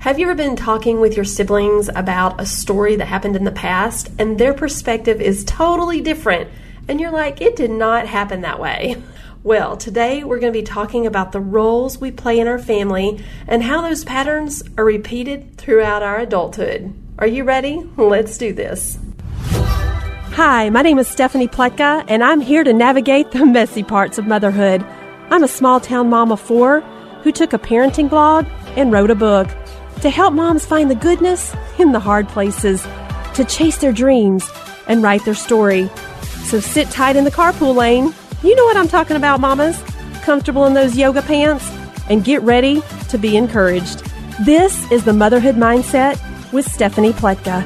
Have you ever been talking with your siblings about a story that happened in the past and their perspective is totally different? And you're like, it did not happen that way. Well, today we're going to be talking about the roles we play in our family and how those patterns are repeated throughout our adulthood. Are you ready? Let's do this. Hi, my name is Stephanie Pletka, and I'm here to navigate the messy parts of motherhood. I'm a small town mom of four who took a parenting blog and wrote a book to help moms find the goodness in the hard places, to chase their dreams and write their story. So sit tight in the carpool lane you know what I'm talking about, mamas? Comfortable in those yoga pants? And get ready to be encouraged. This is the Motherhood Mindset with Stephanie Pletka.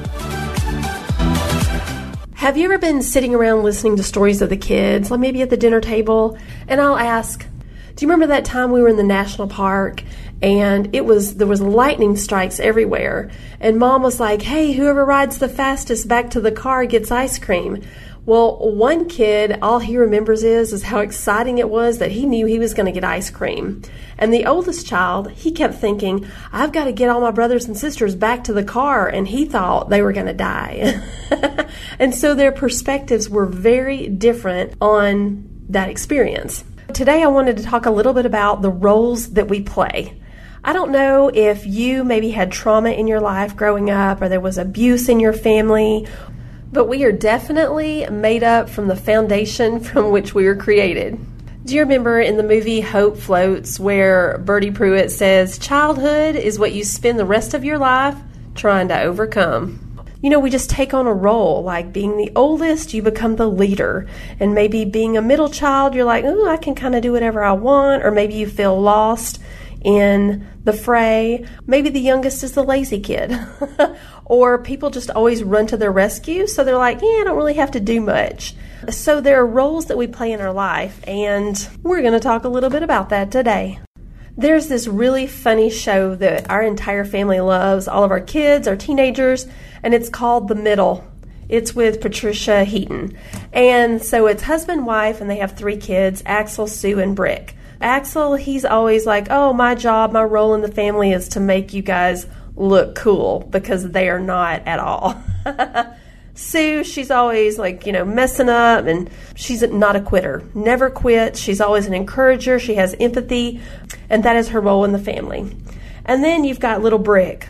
Have you ever been sitting around listening to stories of the kids, like maybe at the dinner table, and I'll ask, do you remember that time we were in the national park and it was there was lightning strikes everywhere and mom was like, "Hey, whoever rides the fastest back to the car gets ice cream." Well, one kid, all he remembers is is how exciting it was that he knew he was going to get ice cream. And the oldest child, he kept thinking, I've got to get all my brothers and sisters back to the car, and he thought they were going to die. and so their perspectives were very different on that experience. Today I wanted to talk a little bit about the roles that we play. I don't know if you maybe had trauma in your life growing up or there was abuse in your family but we are definitely made up from the foundation from which we were created. Do you remember in the movie Hope Floats where Birdee Pruitt says, Childhood is what you spend the rest of your life trying to overcome? You know, we just take on a role. Like being the oldest, you become the leader. And maybe being a middle child, you're like, oh, I can kind of do whatever I want. Or maybe you feel lost in the fray. Maybe the youngest is the lazy kid. or people just always run to their rescue. So they're like, yeah, I don't really have to do much. So there are roles that we play in our life, and we're going to talk a little bit about that today. There's this really funny show that our entire family loves, all of our kids, our teenagers, and it's called The Middle. It's with Patricia Heaton. And so it's husband, wife, and they have three kids Axel, Sue, and Brick. Axel, he's always like, oh, my job, my role in the family is to make you guys look cool because they are not at all. Sue, she's always like, you know, messing up and she's not a quitter. Never quits. She's always an encourager. She has empathy, and that is her role in the family. And then you've got little Brick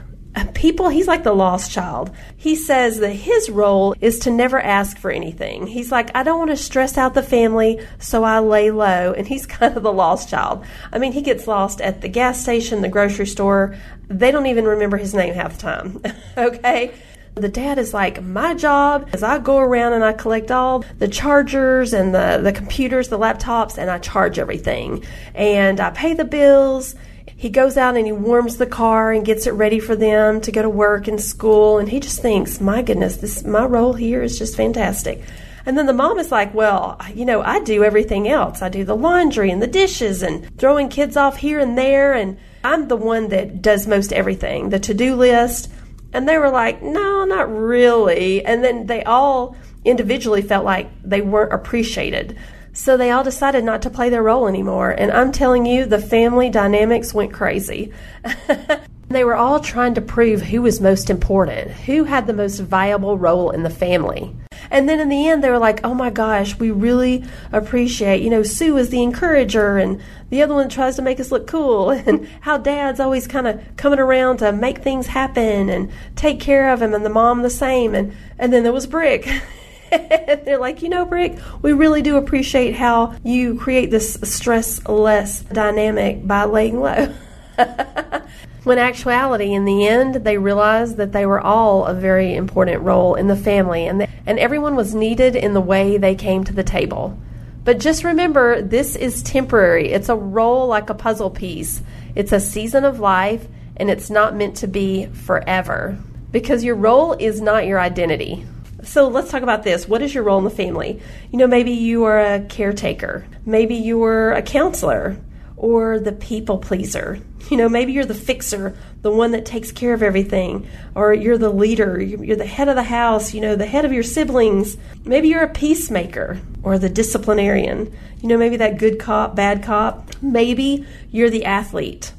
people he's like the lost child. He says that his role is to never ask for anything. He's like i don't want to stress out the family so i lay low. And he's kind of the lost child. I mean he gets lost at the gas station the grocery store. They don't even remember his name half the time okay? The dad is like, my job is I go around and I collect all the chargers and the, the computers, the laptops, and I charge everything. And I pay the bills he goes out and he warms the car and gets it ready for them to go to work and school. And he just thinks my goodness this my role here is just fantastic. And then the mom is like well you know i do everything else. I do the laundry and the dishes and throwing kids off here and there. And i'm the one that does most everything the to-do list. And they were like no not really. And then they all individually felt like they weren't appreciated so they all decided not to play their role anymore. And I'm telling you, the family dynamics went crazy. they were all trying to prove who was most important, who had the most viable role in the family. And then in the end, they were like, oh my gosh, we really appreciate, you know, Sue is the encourager and the other one tries to make us look cool and how dad's always kind of coming around to make things happen and take care of him and the mom the same. And, and then there was Brick. they're like, you know, Brick, we really do appreciate how you create this stress less dynamic by laying low. when actuality, in the end, they realized that they were all a very important role in the family and, the, and everyone was needed in the way they came to the table. But just remember, this is temporary. It's a role like a puzzle piece. It's a season of life, and it's not meant to be forever. Because your role is not your identity. So let's talk about this. What is your role in the family? You know, maybe you are a caretaker, maybe you are a counselor, or the people pleaser. You know, maybe you're the fixer, the one that takes care of everything, or you're the leader, you're the head of the house, you know, the head of your siblings. Maybe you're a peacemaker or the disciplinarian. You know, maybe that good cop, bad cop. Maybe you're the athlete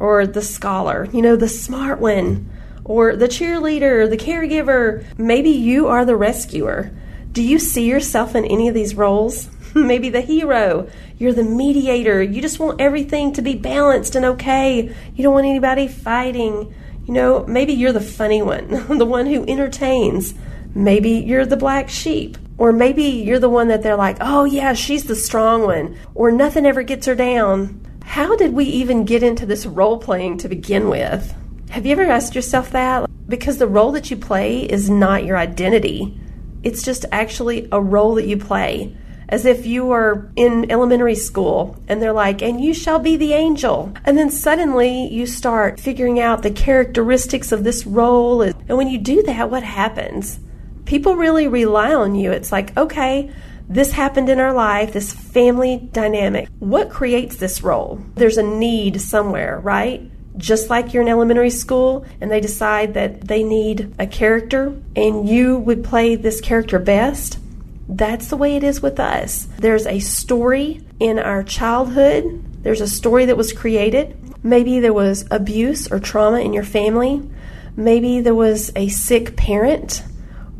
or the scholar, you know, the smart one, or the cheerleader, the caregiver. Maybe you are the rescuer. Do you see yourself in any of these roles? Maybe the hero. You're the mediator. You just want everything to be balanced and okay. You don't want anybody fighting. You know, maybe you're the funny one, the one who entertains. Maybe you're the black sheep. Or maybe you're the one that they're like, oh, yeah, she's the strong one. Or nothing ever gets her down. How did we even get into this role playing to begin with? Have you ever asked yourself that? Because the role that you play is not your identity, it's just actually a role that you play. As if you were in elementary school and they're like, and you shall be the angel. And then suddenly you start figuring out the characteristics of this role. And when you do that, what happens? People really rely on you. It's like, okay, this happened in our life, this family dynamic. What creates this role? There's a need somewhere, right? Just like you're in elementary school and they decide that they need a character and you would play this character best. That's the way it is with us. There's a story in our childhood, there's a story that was created. Maybe there was abuse or trauma in your family. Maybe there was a sick parent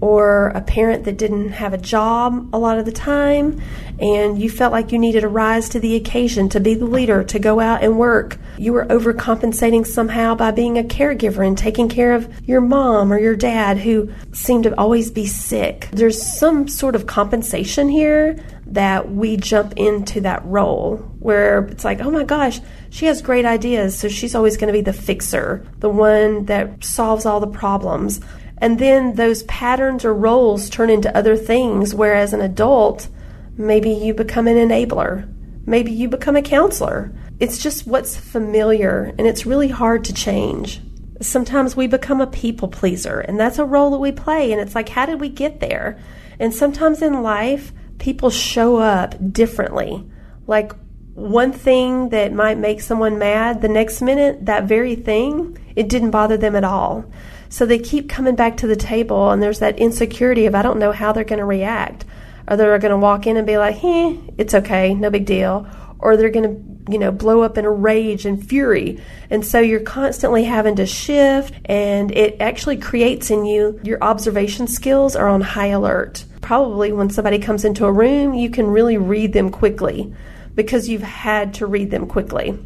or a parent that didn't have a job a lot of the time and you felt like you needed to rise to the occasion to be the leader to go out and work. You were overcompensating somehow by being a caregiver and taking care of your mom or your dad who seemed to always be sick. There's some sort of compensation here that we jump into that role where it's like oh my gosh she has great ideas so she's always going to be the fixer the one that solves all the problems and then those patterns or roles turn into other things, whereas an adult, maybe you become an enabler. Maybe you become a counselor. It's just what's familiar, and it's really hard to change. Sometimes we become a people pleaser, and that's a role that we play, and it's like, how did we get there? And sometimes in life, people show up differently. Like one thing that might make someone mad, the next minute, that very thing, it didn't bother them at all. So they keep coming back to the table, and there's that insecurity of I don't know how they're going to react. Or they're going to walk in and be like, "Hey, it's okay, no big deal," or they're going to, you know, blow up in a rage and fury. And so you're constantly having to shift, and it actually creates in you your observation skills are on high alert. Probably when somebody comes into a room, you can really read them quickly because you've had to read them quickly.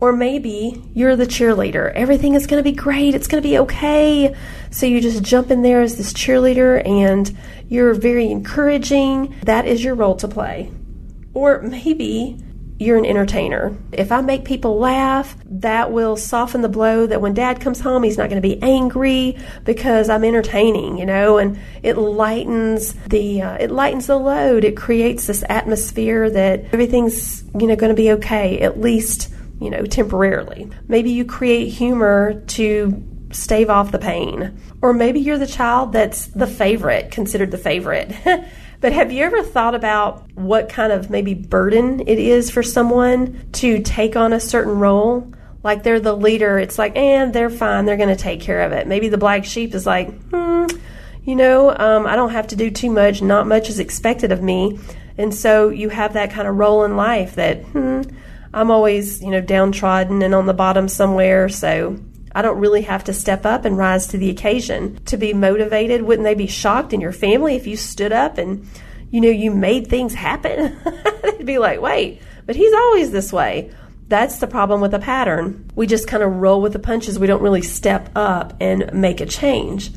Or maybe you're the cheerleader. Everything is going to be great. It's going to be okay. So you just jump in there as this cheerleader and you're very encouraging. That is your role to play. Or maybe you're an entertainer. If I make people laugh, that will soften the blow that when dad comes home, he's not going to be angry because I'm entertaining, you know, and it lightens the uh, it lightens the load. It creates this atmosphere that everything's, you know, going to be okay at least you know, temporarily. Maybe you create humor to stave off the pain. Or maybe you're the child that's the favorite, considered the favorite. but have you ever thought about what kind of maybe burden it is for someone to take on a certain role? Like they're the leader, it's like, and eh, they're fine, they're going to take care of it. Maybe the black sheep is like, hmm, you know, um, I don't have to do too much, not much is expected of me. And so you have that kind of role in life that, hmm, I'm always, you know, downtrodden and on the bottom somewhere, so I don't really have to step up and rise to the occasion to be motivated. Wouldn't they be shocked in your family if you stood up and, you know, you made things happen? They'd be like, wait, but he's always this way. That's the problem with a pattern. We just kind of roll with the punches. We don't really step up and make a change.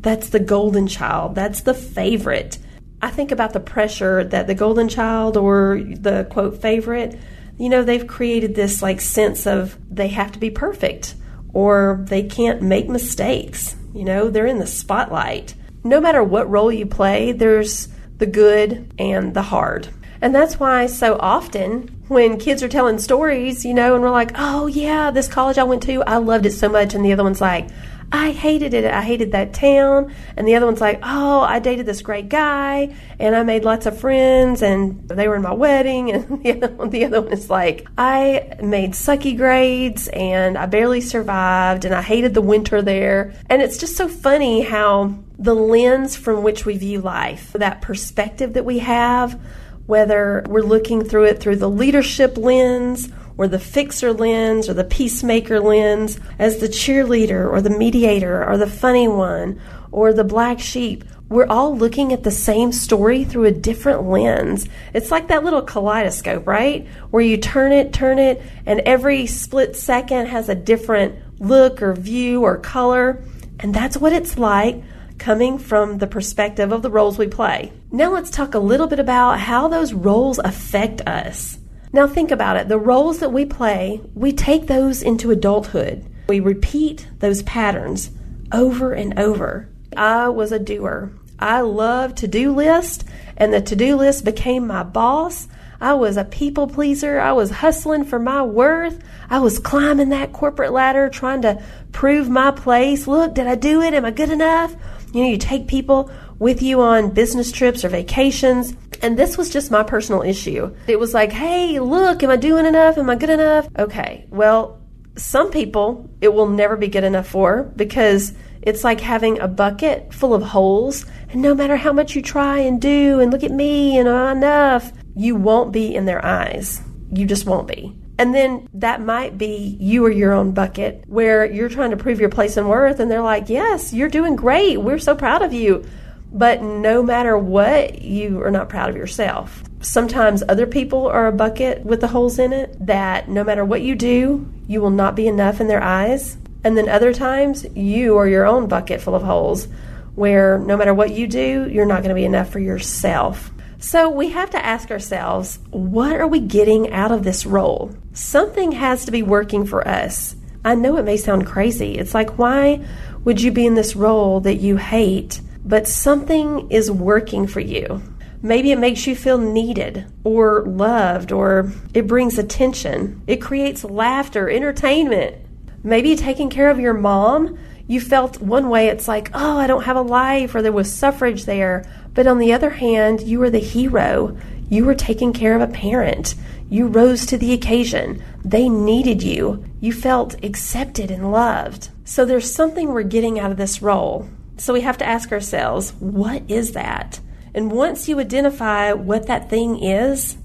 That's the golden child. That's the favorite. I think about the pressure that the golden child or the quote favorite you know, they've created this like sense of they have to be perfect or they can't make mistakes. You know, they're in the spotlight. No matter what role you play, there's the good and the hard. And that's why so often when kids are telling stories, you know, and we're like, oh, yeah, this college I went to, I loved it so much. And the other one's like, I hated it. I hated that town. And the other one's like, oh, I dated this great guy and I made lots of friends and they were in my wedding. And the other one, the other one is like, I made sucky grades and I barely survived and I hated the winter there. And it's just so funny how the lens from which we view life, that perspective that we have, whether we're looking through it through the leadership lens or the fixer lens or the peacemaker lens, as the cheerleader or the mediator or the funny one or the black sheep. We're all looking at the same story through a different lens. It's like that little kaleidoscope, right? Where you turn it, turn it, and every split second has a different look or view or color. And that's what it's like coming from the perspective of the roles we play. Now let's talk a little bit about how those roles affect us. Now think about it. The roles that we play, we take those into adulthood. We repeat those patterns over and over. I was a doer. I loved to do list, and the to do list became my boss. I was a people pleaser. I was hustling for my worth. I was climbing that corporate ladder trying to prove my place. Look, did I do it? Am I good enough? You know, you take people with you on business trips or vacations. And this was just my personal issue. It was like, hey, look, am I doing enough? Am I good enough? Okay, well, some people it will never be good enough for because it's like having a bucket full of holes. And no matter how much you try and do and look at me and I'm enough, you won't be in their eyes. You just won't be. And then that might be you or your own bucket where you're trying to prove your place and worth, and they're like, Yes, you're doing great. We're so proud of you. But no matter what, you are not proud of yourself. Sometimes other people are a bucket with the holes in it that no matter what you do, you will not be enough in their eyes. And then other times, you are your own bucket full of holes where no matter what you do, you're not going to be enough for yourself. So we have to ask ourselves, what are we getting out of this role? Something has to be working for us. I know it may sound crazy. It's like, why would you be in this role that you hate, but something is working for you? Maybe it makes you feel needed or loved, or it brings attention. It creates laughter, entertainment. Maybe taking care of your mom, you felt one way, it's like, oh, I don't have a life, or there was suffrage there. But on the other hand, you were the hero. You were taking care of a parent. You rose to the occasion. They needed you. You felt accepted and loved. So there's something we're getting out of this role. So we have to ask ourselves, what is that? And once you identify what that thing is,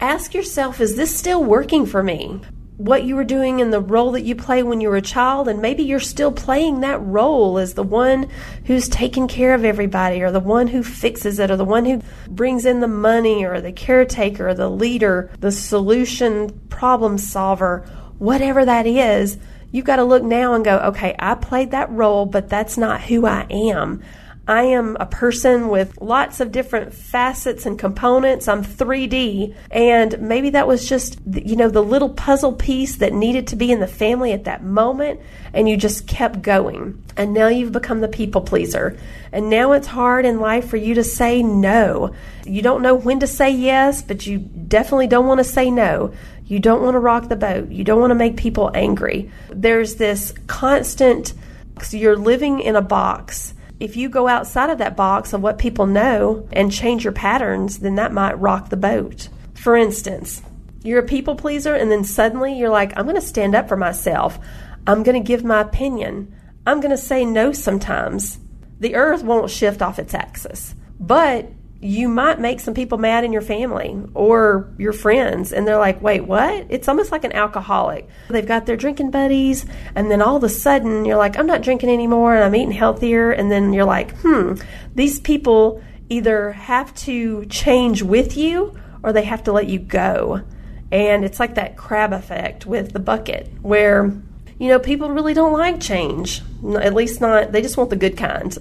ask yourself, is this still working for me? what you were doing in the role that you play when you were a child, and maybe you're still playing that role as the one who's taking care of everybody, or the one who fixes it, or the one who brings in the money, or the caretaker, or the leader, the solution problem solver, whatever that is. You've got to look now and go, okay, I played that role, but that's not who I am. I am a person with lots of different facets and components. I'm 3D. And maybe that was just, you know, the little puzzle piece that needed to be in the family at that moment. And you just kept going. And now you've become the people pleaser. And now it's hard in life for you to say no. You don't know when to say yes, but you definitely don't want to say no. You don't want to rock the boat. You don't want to make people angry. There's this constant, you're living in a box if you go outside of that box of what people know and change your patterns, then that might rock the boat. For instance, you're a people pleaser, and then suddenly you're like, I'm going to stand up for myself. I'm going to give my opinion. I'm going to say no sometimes. The earth won't shift off its axis, but you might make some people mad in your family or your friends and they're like wait what it's almost like an alcoholic they've got their drinking buddies and then all of a sudden you're like i'm not drinking anymore and i'm eating healthier and then you're like hmm these people either have to change with you or they have to let you go and it's like that crab effect with the bucket where you know, people really don't like change. At least not, they just want the good kind.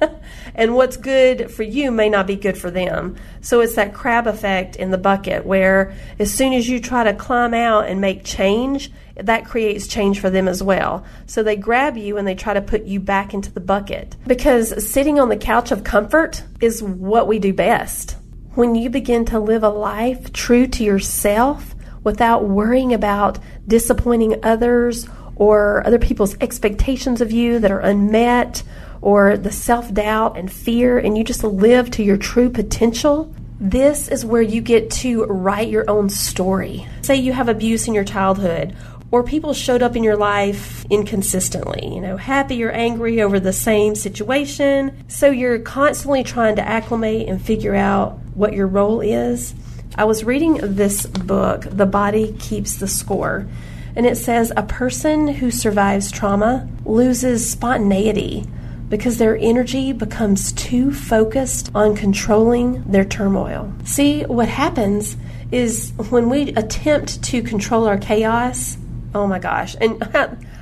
and what's good for you may not be good for them. So it's that crab effect in the bucket where as soon as you try to climb out and make change, that creates change for them as well. So they grab you and they try to put you back into the bucket. Because sitting on the couch of comfort is what we do best. When you begin to live a life true to yourself without worrying about disappointing others or other people's expectations of you that are unmet or the self doubt and fear, and you just live to your true potential, this is where you get to write your own story. Say you have abuse in your childhood, or people showed up in your life inconsistently, you know, happy or angry over the same situation. So you're constantly trying to acclimate and figure out what your role is. I was reading this book, The Body Keeps the Score, and it says a person who survives trauma loses spontaneity because their energy becomes too focused on controlling their turmoil. See, what happens is when we attempt to control our chaos, oh my gosh, and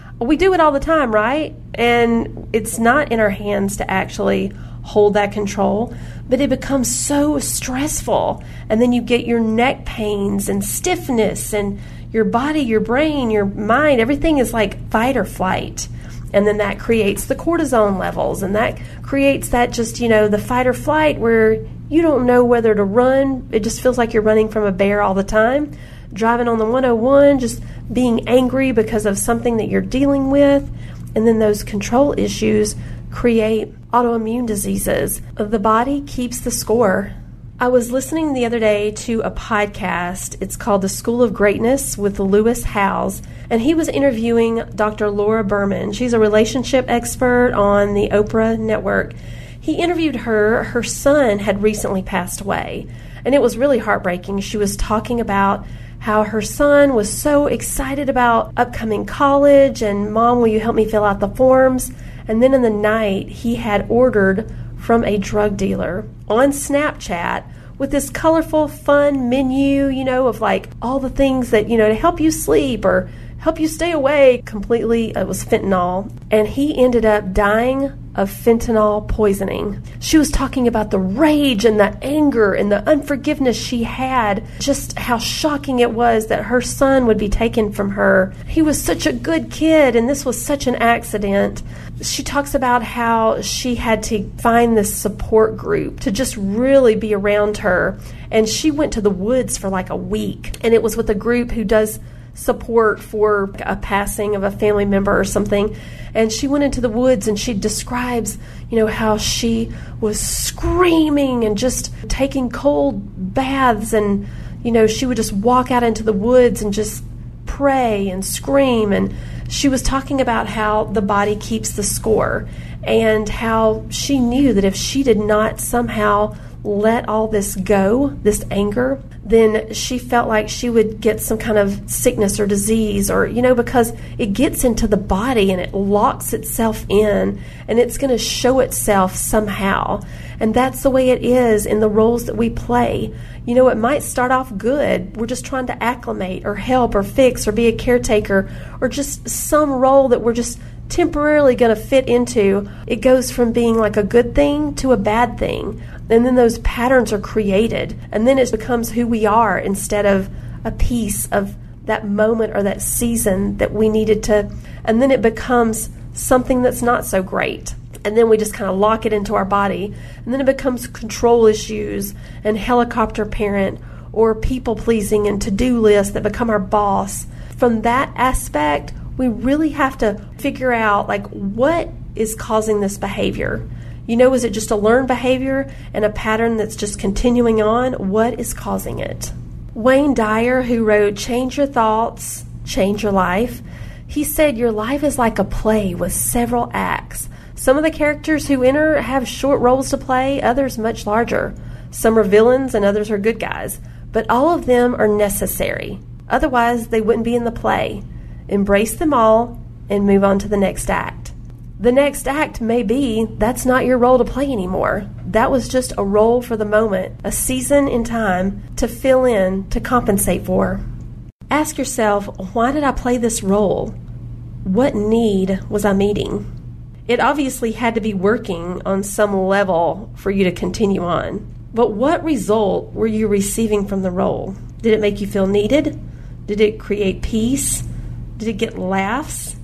we do it all the time, right? And it's not in our hands to actually hold that control, but it becomes so stressful. And then you get your neck pains and stiffness, and your body, your brain, your mind, everything is like fight or flight. And then that creates the cortisone levels, and that creates that just, you know, the fight or flight where you don't know whether to run. It just feels like you're running from a bear all the time. Driving on the 101, just being angry because of something that you're dealing with. And then those control issues create autoimmune diseases. The body keeps the score. I was listening the other day to a podcast. It's called The School of Greatness with Lewis Howes, and he was interviewing Dr. Laura Berman. She's a relationship expert on the Oprah network. He interviewed her. Her son had recently passed away, and it was really heartbreaking. She was talking about how her son was so excited about upcoming college and, Mom, will you help me fill out the forms? And then in the night, he had ordered from a drug dealer on Snapchat with this colorful, fun menu, you know, of like all the things that, you know, to help you sleep or help you stay away Completely, uh, it was fentanyl. And he ended up dying of fentanyl poisoning. She was talking about the rage and the anger and the unforgiveness she had, just how shocking it was that her son would be taken from her. He was such a good kid, and this was such an accident. She talks about how she had to find this support group to just really be around her. And she went to the woods for like a week, and it was with a group who does support for a passing of a family member or something. And she went into the woods and she describes, you know, how she was screaming and just taking cold baths. And, you know, she would just walk out into the woods and just pray and scream. And she was talking about how the body keeps the score and how she knew that if she did not somehow let all this go, this anger, then she felt like she would get some kind of sickness or disease, or, you know, because it gets into the body and it locks itself in and it's going to show itself somehow. And that's the way it is in the roles that we play. You know, it might start off good. We're just trying to acclimate or help or fix or be a caretaker or just some role that we're just temporarily going to fit into, it goes from being like a good thing to a bad thing. And then those patterns are created. And then it becomes who we are instead of a piece of that moment or that season that we needed to. And then it becomes something that's not so great. And then we just kind of lock it into our body. And then it becomes control issues and helicopter parent or people pleasing and to do lists that become our boss. From that aspect, we really have to figure out like what is causing this behavior. You know, is it just a learned behavior and a pattern that's just continuing on? What is causing it? Wayne Dyer, who wrote Change Your Thoughts, Change Your Life, he said, Your life is like a play with several acts. Some of the characters who enter have short roles to play, others much larger. Some are villains and others are good guys, but all of them are necessary. Otherwise, they wouldn't be in the play embrace them all, and move on to the next act. The next act may be that's not your role to play anymore. That was just a role for the moment, a season in time to fill in, to compensate for. Ask yourself, why did I play this role? What need was I meeting? It obviously had to be working on some level for you to continue on. But what result were you receiving from the role? Did it make you feel needed? Did it create peace? Did it get laughs?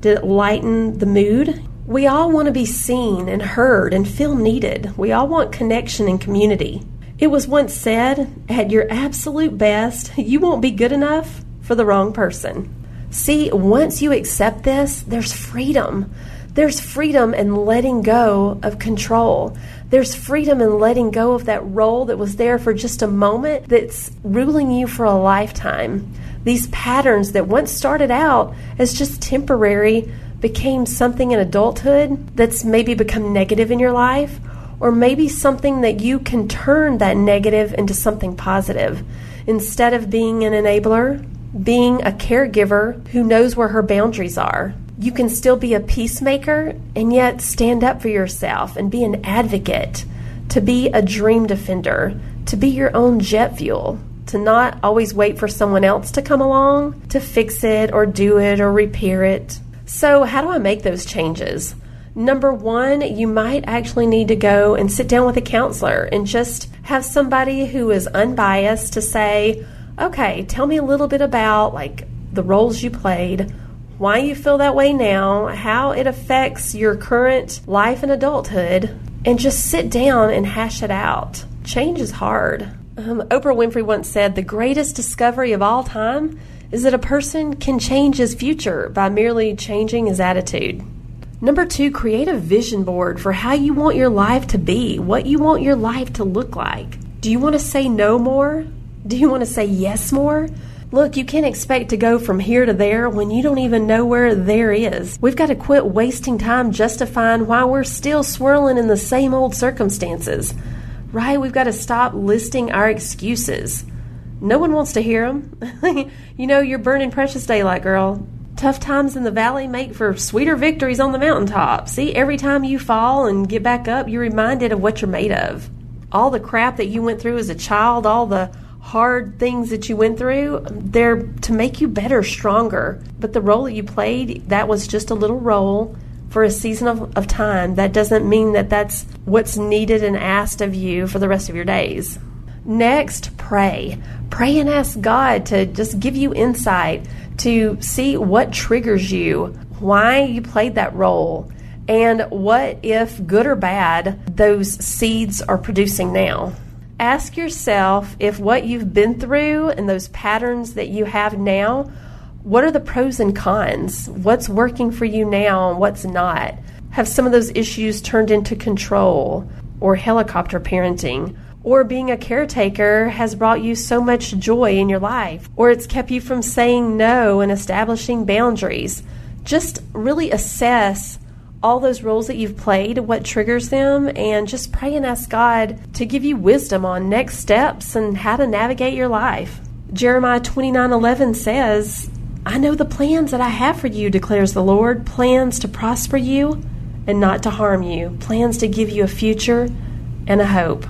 Did it lighten the mood? We all want to be seen and heard and feel needed. We all want connection and community. It was once said, at your absolute best, you won't be good enough for the wrong person. See, once you accept this, there's freedom. There's freedom in letting go of control. There's freedom in letting go of that role that was there for just a moment that's ruling you for a lifetime these patterns that once started out as just temporary became something in adulthood that's maybe become negative in your life, or maybe something that you can turn that negative into something positive. Instead of being an enabler, being a caregiver who knows where her boundaries are. You can still be a peacemaker and yet stand up for yourself and be an advocate, to be a dream defender, to be your own jet fuel, to not always wait for someone else to come along to fix it or do it or repair it. So, how do I make those changes? Number one, you might actually need to go and sit down with a counselor and just have somebody who is unbiased to say, okay, tell me a little bit about like the roles you played, why you feel that way now, how it affects your current life and adulthood, and just sit down and hash it out. Change is hard. Um, Oprah Winfrey once said, The greatest discovery of all time is that a person can change his future by merely changing his attitude. Number two, create a vision board for how you want your life to be, what you want your life to look like. Do you want to say no more? Do you want to say yes more? Look, you can't expect to go from here to there when you don't even know where there is. We've got to quit wasting time justifying why we're still swirling in the same old circumstances. Right? We've got to stop listing our excuses. No one wants to hear them. you know, you're burning precious daylight, girl. Tough times in the valley make for sweeter victories on the mountaintop. See, every time you fall and get back up, you're reminded of what you're made of. All the crap that you went through as a child, all the hard things that you went through, um, they're to make you better, stronger. But the role that you played, that was just a little role for a season of, of time. That doesn't mean that that's what's needed and asked of you for the rest of your days. Next, pray. Pray and ask God to just give you insight to see what triggers you, why you played that role, and what, if good or bad, those seeds are producing now. Ask yourself if what you've been through and those patterns that you have now, what are the pros and cons? What's working for you now and what's not? Have some of those issues turned into control or helicopter parenting? or being a caretaker has brought you so much joy in your life, or it's kept you from saying no and establishing boundaries. Just really assess all those roles that you've played, what triggers them, and just pray and ask God to give you wisdom on next steps and how to navigate your life. Jeremiah 29:11 says, "I know the plans that I have for you," declares the Lord, plans to prosper you and not to harm you, plans to give you a future and a hope.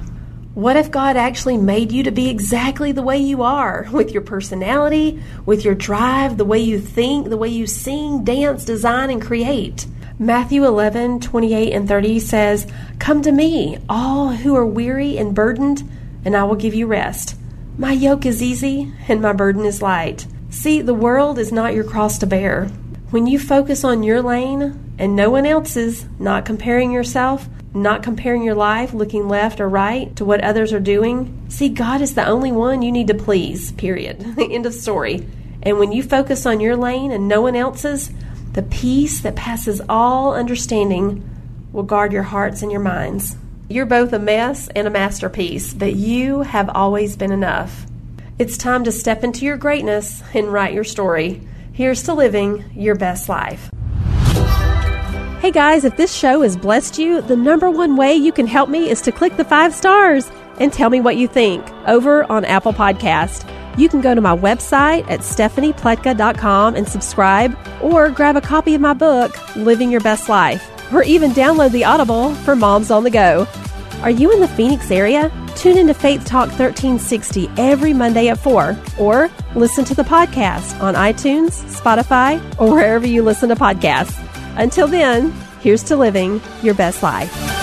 What if God actually made you to be exactly the way you are, with your personality, with your drive, the way you think, the way you sing, dance, design, and create? Matthew 11, 28 and 30 says, Come to me, all who are weary and burdened, and I will give you rest. My yoke is easy and my burden is light. See, the world is not your cross to bear. When you focus on your lane and no one else's, not comparing yourself, not comparing your life, looking left or right to what others are doing. See, God is the only one you need to please, period. End of story. And when you focus on your lane and no one else's, the peace that passes all understanding will guard your hearts and your minds. You're both a mess and a masterpiece, but you have always been enough. It's time to step into your greatness and write your story. Here's to living your best life. Hey guys, if this show has blessed you, the number one way you can help me is to click the five stars and tell me what you think over on Apple Podcast. You can go to my website at stephaniepletka.com and subscribe, or grab a copy of my book, Living Your Best Life, or even download the Audible for moms on the go. Are you in the Phoenix area? Tune into Faith Talk 1360 every Monday at 4, or listen to the podcast on iTunes, Spotify, or wherever you listen to podcasts. Until then, here's to living your best life.